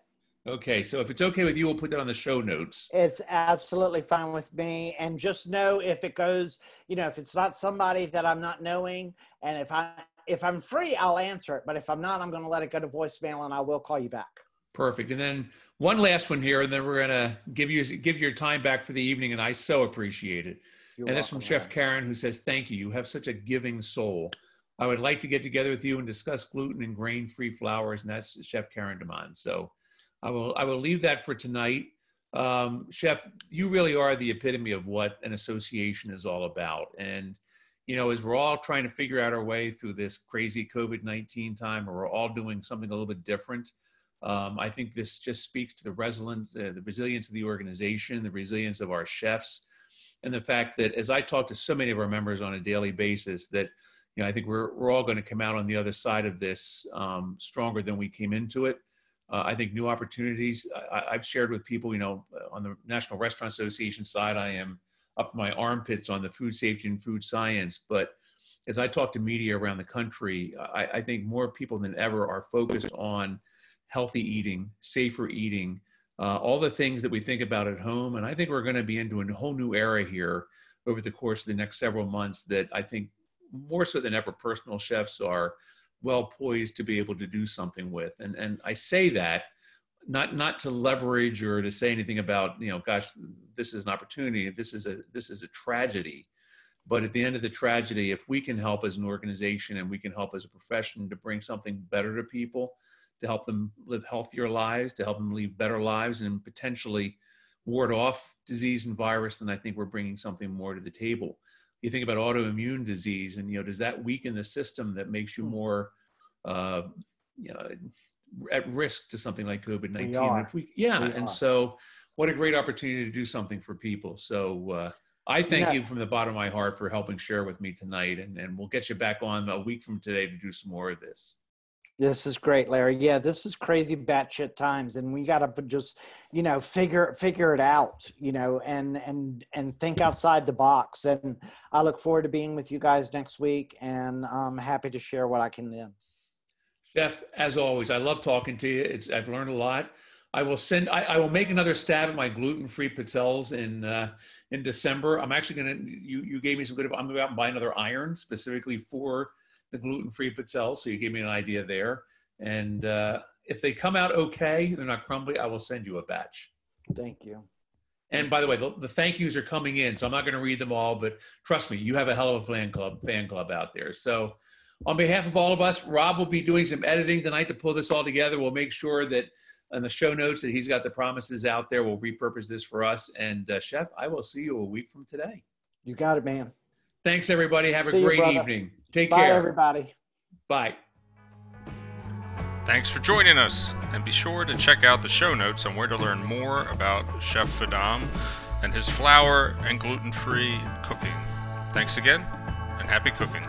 Okay, so if it's okay with you, we'll put that on the show notes. It's absolutely fine with me. And just know if it goes, you know, if it's not somebody that I'm not knowing, and if I if I'm free, I'll answer it. But if I'm not, I'm going to let it go to voicemail, and I will call you back. Perfect. And then one last one here, and then we're going to give you give your time back for the evening, and I so appreciate it. You're and that's from Chef Karen, who says, "Thank you. You have such a giving soul." I would like to get together with you and discuss gluten and grain-free flours, and that's Chef Karen Demond. So I will I will leave that for tonight. Um, Chef, you really are the epitome of what an association is all about. And you know, as we're all trying to figure out our way through this crazy COVID nineteen time, or we're all doing something a little bit different. Um, I think this just speaks to the resilience, uh, the resilience of the organization, the resilience of our chefs, and the fact that as I talk to so many of our members on a daily basis, that you know, I think we're we're all going to come out on the other side of this um, stronger than we came into it. Uh, I think new opportunities. I, have shared with people, you know, on the National Restaurant Association side, I am up my armpits on the food safety and food science. But as I talk to media around the country, I, I think more people than ever are focused on healthy eating, safer eating, uh, all the things that we think about at home. And I think we're going to be into a whole new era here over the course of the next several months that I think more so than ever personal chefs are well poised to be able to do something with. And and I say that not not to leverage or to say anything about you know gosh this is an opportunity this is a this is a tragedy but at the end of the tragedy if we can help as an organization and we can help as a profession to bring something better to people to help them live healthier lives to help them live better lives and potentially ward off disease and virus then i think we're bringing something more to the table you think about autoimmune disease and you know does that weaken the system that makes you hmm. more uh, you know at risk to something like covid-19 we, yeah we and are. so what a great opportunity to do something for people so uh, i thank yeah. you from the bottom of my heart for helping share with me tonight and, and we'll get you back on a week from today to do some more of this this is great, Larry. Yeah, this is crazy batshit times, and we got to just, you know, figure figure it out, you know, and and and think outside the box. And I look forward to being with you guys next week, and I'm happy to share what I can then. Chef, as always, I love talking to you. It's I've learned a lot. I will send. I, I will make another stab at my gluten-free pizzelles in uh, in December. I'm actually gonna. You you gave me some good. I'm gonna go out and buy another iron specifically for the gluten-free pizzelle. So you gave me an idea there. And uh, if they come out okay, they're not crumbly, I will send you a batch. Thank you. And by the way, the, the thank yous are coming in, so I'm not going to read them all, but trust me, you have a hell of a fan club, fan club out there. So, on behalf of all of us, Rob will be doing some editing tonight to pull this all together. We'll make sure that in the show notes that he's got the promises out there. We'll repurpose this for us. And uh, Chef, I will see you a week from today. You got it, man. Thanks, everybody. Have a See great you, evening. Take Bye, care. everybody. Bye. Thanks for joining us, and be sure to check out the show notes on where to learn more about Chef Vedam and his flour and gluten free cooking. Thanks again, and happy cooking.